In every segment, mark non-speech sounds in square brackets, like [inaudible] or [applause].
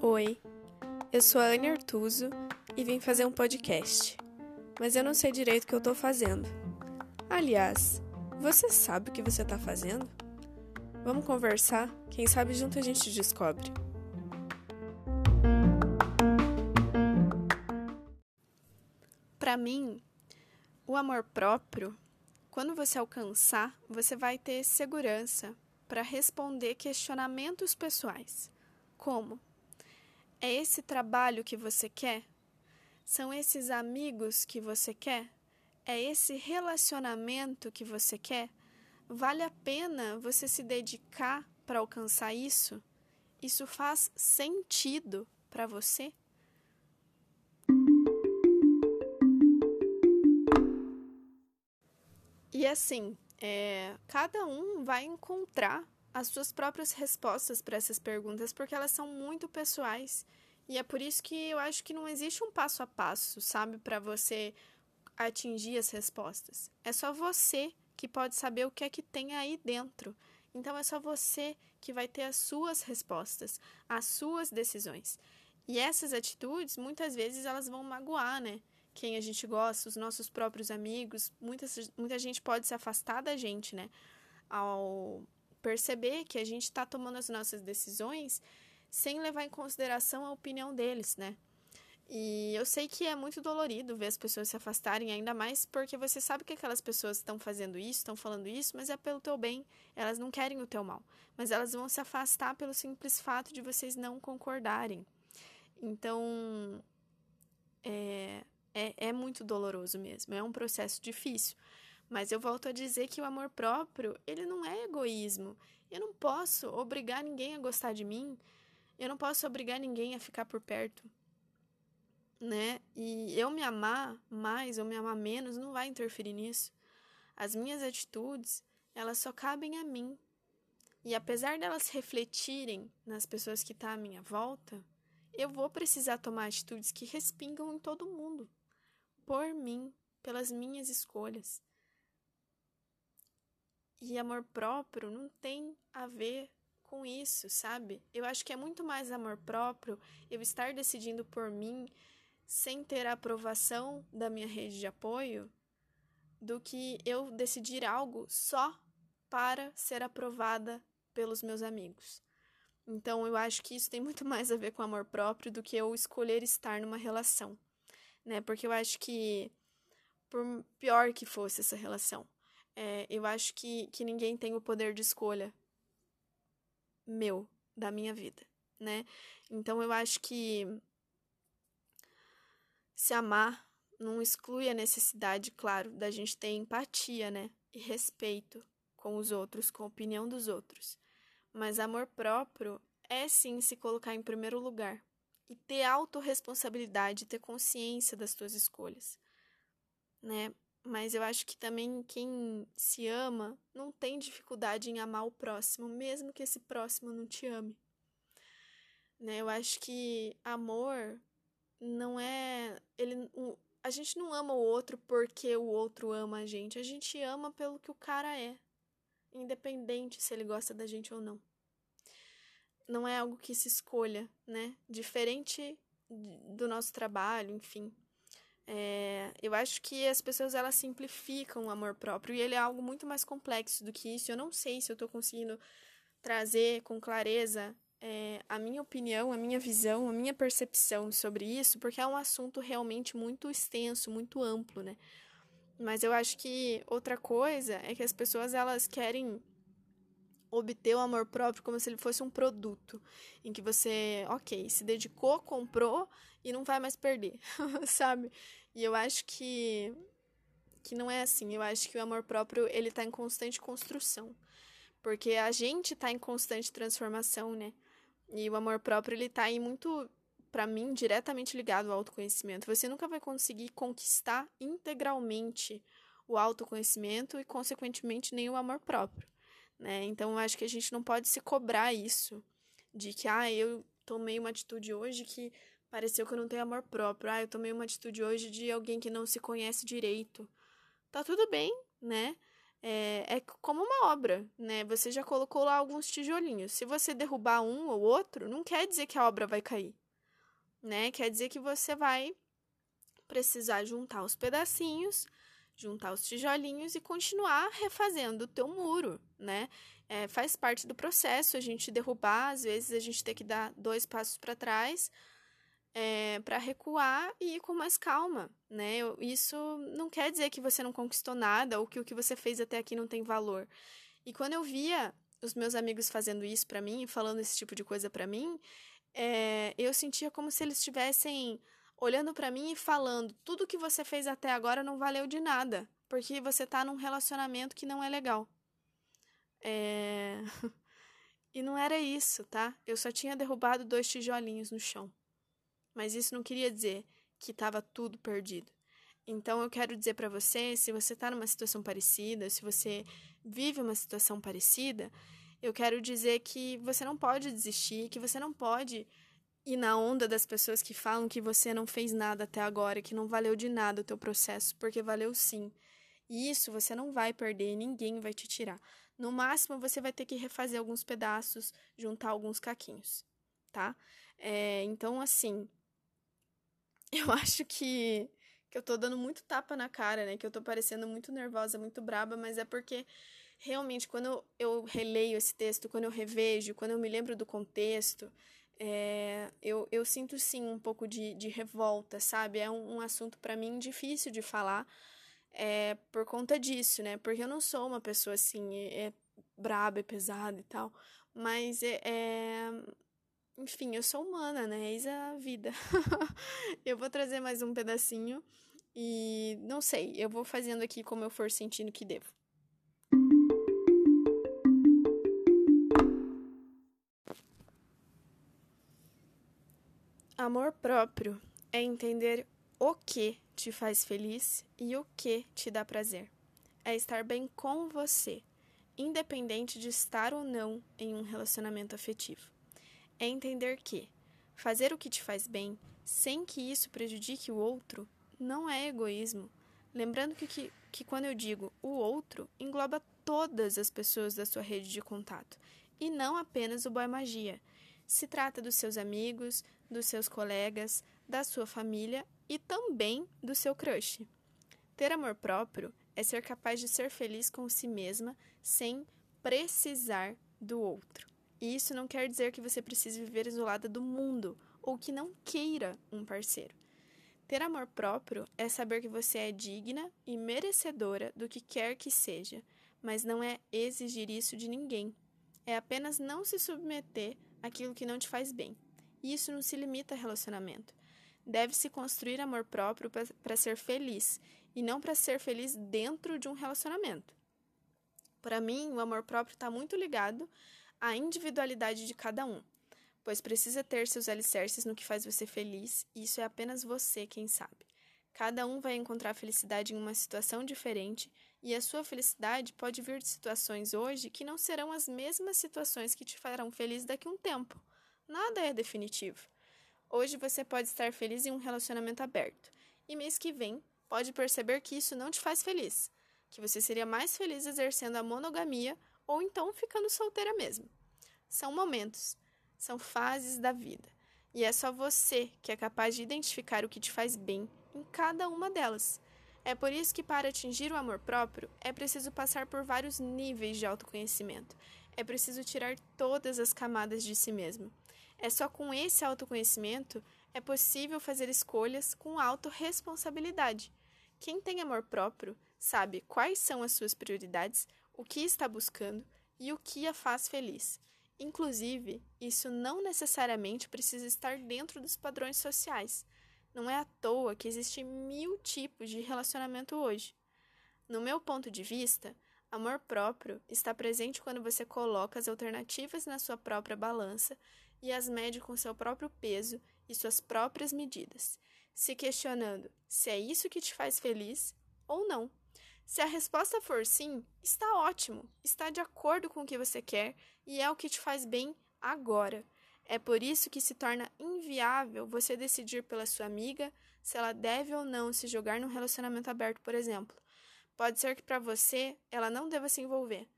Oi, eu sou a Anne Artuso e vim fazer um podcast, mas eu não sei direito o que eu tô fazendo. Aliás, você sabe o que você tá fazendo? Vamos conversar? Quem sabe junto a gente descobre. Para mim, o amor próprio, quando você alcançar, você vai ter segurança para responder questionamentos pessoais. Como? É esse trabalho que você quer? São esses amigos que você quer? É esse relacionamento que você quer? Vale a pena você se dedicar para alcançar isso? Isso faz sentido para você? E assim, é, cada um vai encontrar as suas próprias respostas para essas perguntas, porque elas são muito pessoais. E é por isso que eu acho que não existe um passo a passo, sabe, para você atingir as respostas. É só você que pode saber o que é que tem aí dentro. Então é só você que vai ter as suas respostas, as suas decisões. E essas atitudes, muitas vezes, elas vão magoar, né? Quem a gente gosta, os nossos próprios amigos, muita, muita gente pode se afastar da gente, né? Ao perceber que a gente está tomando as nossas decisões sem levar em consideração a opinião deles, né? E eu sei que é muito dolorido ver as pessoas se afastarem, ainda mais porque você sabe que aquelas pessoas estão fazendo isso, estão falando isso, mas é pelo teu bem, elas não querem o teu mal. Mas elas vão se afastar pelo simples fato de vocês não concordarem. Então, é, é, é muito doloroso mesmo, é um processo difícil. Mas eu volto a dizer que o amor próprio, ele não é egoísmo. Eu não posso obrigar ninguém a gostar de mim, eu não posso obrigar ninguém a ficar por perto né? E eu me amar mais ou me amar menos não vai interferir nisso. As minhas atitudes, elas só cabem a mim. E apesar delas refletirem nas pessoas que estão tá à minha volta, eu vou precisar tomar atitudes que respingam em todo mundo, por mim, pelas minhas escolhas. E amor próprio não tem a ver com isso, sabe? Eu acho que é muito mais amor próprio eu estar decidindo por mim sem ter a aprovação da minha rede de apoio do que eu decidir algo só para ser aprovada pelos meus amigos. Então eu acho que isso tem muito [laughs] mais a ver com amor próprio do que eu escolher estar numa relação, né? Porque eu acho que por pior que fosse essa relação, é, eu acho que, que ninguém tem o poder de escolha meu, da minha vida, né? Então eu acho que se amar não exclui a necessidade, claro, da gente ter empatia, né? E respeito com os outros, com a opinião dos outros. Mas amor próprio é sim se colocar em primeiro lugar e ter autorresponsabilidade, ter consciência das suas escolhas, né? Mas eu acho que também quem se ama não tem dificuldade em amar o próximo, mesmo que esse próximo não te ame. Né? Eu acho que amor não é. Ele, um, a gente não ama o outro porque o outro ama a gente. A gente ama pelo que o cara é. Independente se ele gosta da gente ou não. Não é algo que se escolha, né? Diferente do nosso trabalho, enfim. É, eu acho que as pessoas elas simplificam o amor próprio e ele é algo muito mais complexo do que isso. Eu não sei se eu estou conseguindo trazer com clareza é, a minha opinião, a minha visão, a minha percepção sobre isso, porque é um assunto realmente muito extenso, muito amplo, né? Mas eu acho que outra coisa é que as pessoas elas querem obter o amor próprio como se ele fosse um produto, em que você, ok, se dedicou, comprou e não vai mais perder, [laughs] sabe? E eu acho que que não é assim. Eu acho que o amor próprio ele está em constante construção, porque a gente está em constante transformação, né? E o amor próprio, ele tá aí muito, para mim, diretamente ligado ao autoconhecimento. Você nunca vai conseguir conquistar integralmente o autoconhecimento e, consequentemente, nem o amor próprio, né? Então, eu acho que a gente não pode se cobrar isso, de que, ah, eu tomei uma atitude hoje que pareceu que eu não tenho amor próprio. Ah, eu tomei uma atitude hoje de alguém que não se conhece direito. Tá tudo bem, né? é, é como uma obra, né? Você já colocou lá alguns tijolinhos. Se você derrubar um ou outro, não quer dizer que a obra vai cair, né? Quer dizer que você vai precisar juntar os pedacinhos, juntar os tijolinhos e continuar refazendo o teu muro, né? É, faz parte do processo a gente derrubar, às vezes a gente tem que dar dois passos para trás é, para recuar e ir com mais calma, né? Isso não quer dizer que você não conquistou nada ou que o que você fez até aqui não tem valor. E quando eu via os meus amigos fazendo isso para mim, falando esse tipo de coisa para mim, é, eu sentia como se eles estivessem olhando para mim e falando: tudo que você fez até agora não valeu de nada, porque você tá num relacionamento que não é legal. É... [laughs] e não era isso, tá? Eu só tinha derrubado dois tijolinhos no chão. Mas isso não queria dizer que estava tudo perdido. Então eu quero dizer para você, se você está numa situação parecida, se você vive uma situação parecida, eu quero dizer que você não pode desistir, que você não pode ir na onda das pessoas que falam que você não fez nada até agora, que não valeu de nada o teu processo, porque valeu sim. E isso você não vai perder, ninguém vai te tirar. No máximo, você vai ter que refazer alguns pedaços, juntar alguns caquinhos, tá? É, então, assim, [laughs] eu acho que, que eu tô dando muito tapa na cara, né? Que eu tô parecendo muito nervosa, muito braba, mas é porque realmente quando eu releio esse texto, quando eu revejo, quando eu me lembro do contexto, é, eu, eu sinto sim um pouco de, de revolta, sabe? É um, um assunto para mim difícil de falar é, por conta disso, né? Porque eu não sou uma pessoa assim, é, é braba, é pesada e tal, mas é, é enfim, eu sou humana, né? Eis a vida. [laughs] eu vou trazer mais um pedacinho e não sei, eu vou fazendo aqui como eu for sentindo que devo. Amor próprio é entender o que te faz feliz e o que te dá prazer. É estar bem com você, independente de estar ou não em um relacionamento afetivo é entender que fazer o que te faz bem, sem que isso prejudique o outro, não é egoísmo. Lembrando que, que, que quando eu digo o outro, engloba todas as pessoas da sua rede de contato, e não apenas o boy magia. Se trata dos seus amigos, dos seus colegas, da sua família e também do seu crush. Ter amor próprio é ser capaz de ser feliz com si mesma sem precisar do outro. E isso não quer dizer que você precise viver isolada do mundo ou que não queira um parceiro. Ter amor próprio é saber que você é digna e merecedora do que quer que seja, mas não é exigir isso de ninguém. É apenas não se submeter àquilo que não te faz bem. E isso não se limita a relacionamento. Deve-se construir amor próprio para ser feliz e não para ser feliz dentro de um relacionamento. Para mim, o amor próprio está muito ligado a individualidade de cada um, pois precisa ter seus alicerces no que faz você feliz, e isso é apenas você quem sabe. Cada um vai encontrar felicidade em uma situação diferente, e a sua felicidade pode vir de situações hoje que não serão as mesmas situações que te farão feliz daqui a um tempo. Nada é definitivo. Hoje você pode estar feliz em um relacionamento aberto, e mês que vem pode perceber que isso não te faz feliz, que você seria mais feliz exercendo a monogamia ou então ficando solteira mesmo. São momentos, são fases da vida, e é só você que é capaz de identificar o que te faz bem em cada uma delas. É por isso que, para atingir o amor próprio, é preciso passar por vários níveis de autoconhecimento. É preciso tirar todas as camadas de si mesmo. É só com esse autoconhecimento é possível fazer escolhas com autorresponsabilidade. Quem tem amor próprio sabe quais são as suas prioridades, o que está buscando e o que a faz feliz. Inclusive, isso não necessariamente precisa estar dentro dos padrões sociais. Não é à toa que existem mil tipos de relacionamento hoje. No meu ponto de vista, amor próprio está presente quando você coloca as alternativas na sua própria balança e as mede com seu próprio peso e suas próprias medidas, se questionando se é isso que te faz feliz ou não. Se a resposta for sim, está ótimo, está de acordo com o que você quer e é o que te faz bem agora. É por isso que se torna inviável você decidir pela sua amiga se ela deve ou não se jogar num relacionamento aberto, por exemplo. Pode ser que para você ela não deva se envolver,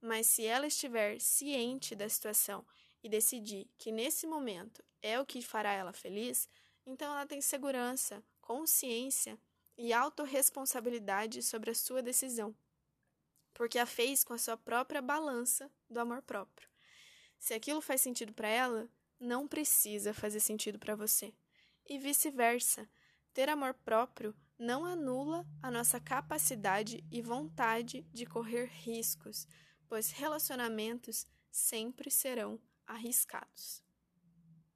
mas se ela estiver ciente da situação e decidir que nesse momento é o que fará ela feliz, então ela tem segurança, consciência e autorresponsabilidade sobre a sua decisão, porque a fez com a sua própria balança do amor próprio. Se aquilo faz sentido para ela, não precisa fazer sentido para você. E vice-versa. Ter amor próprio não anula a nossa capacidade e vontade de correr riscos, pois relacionamentos sempre serão arriscados.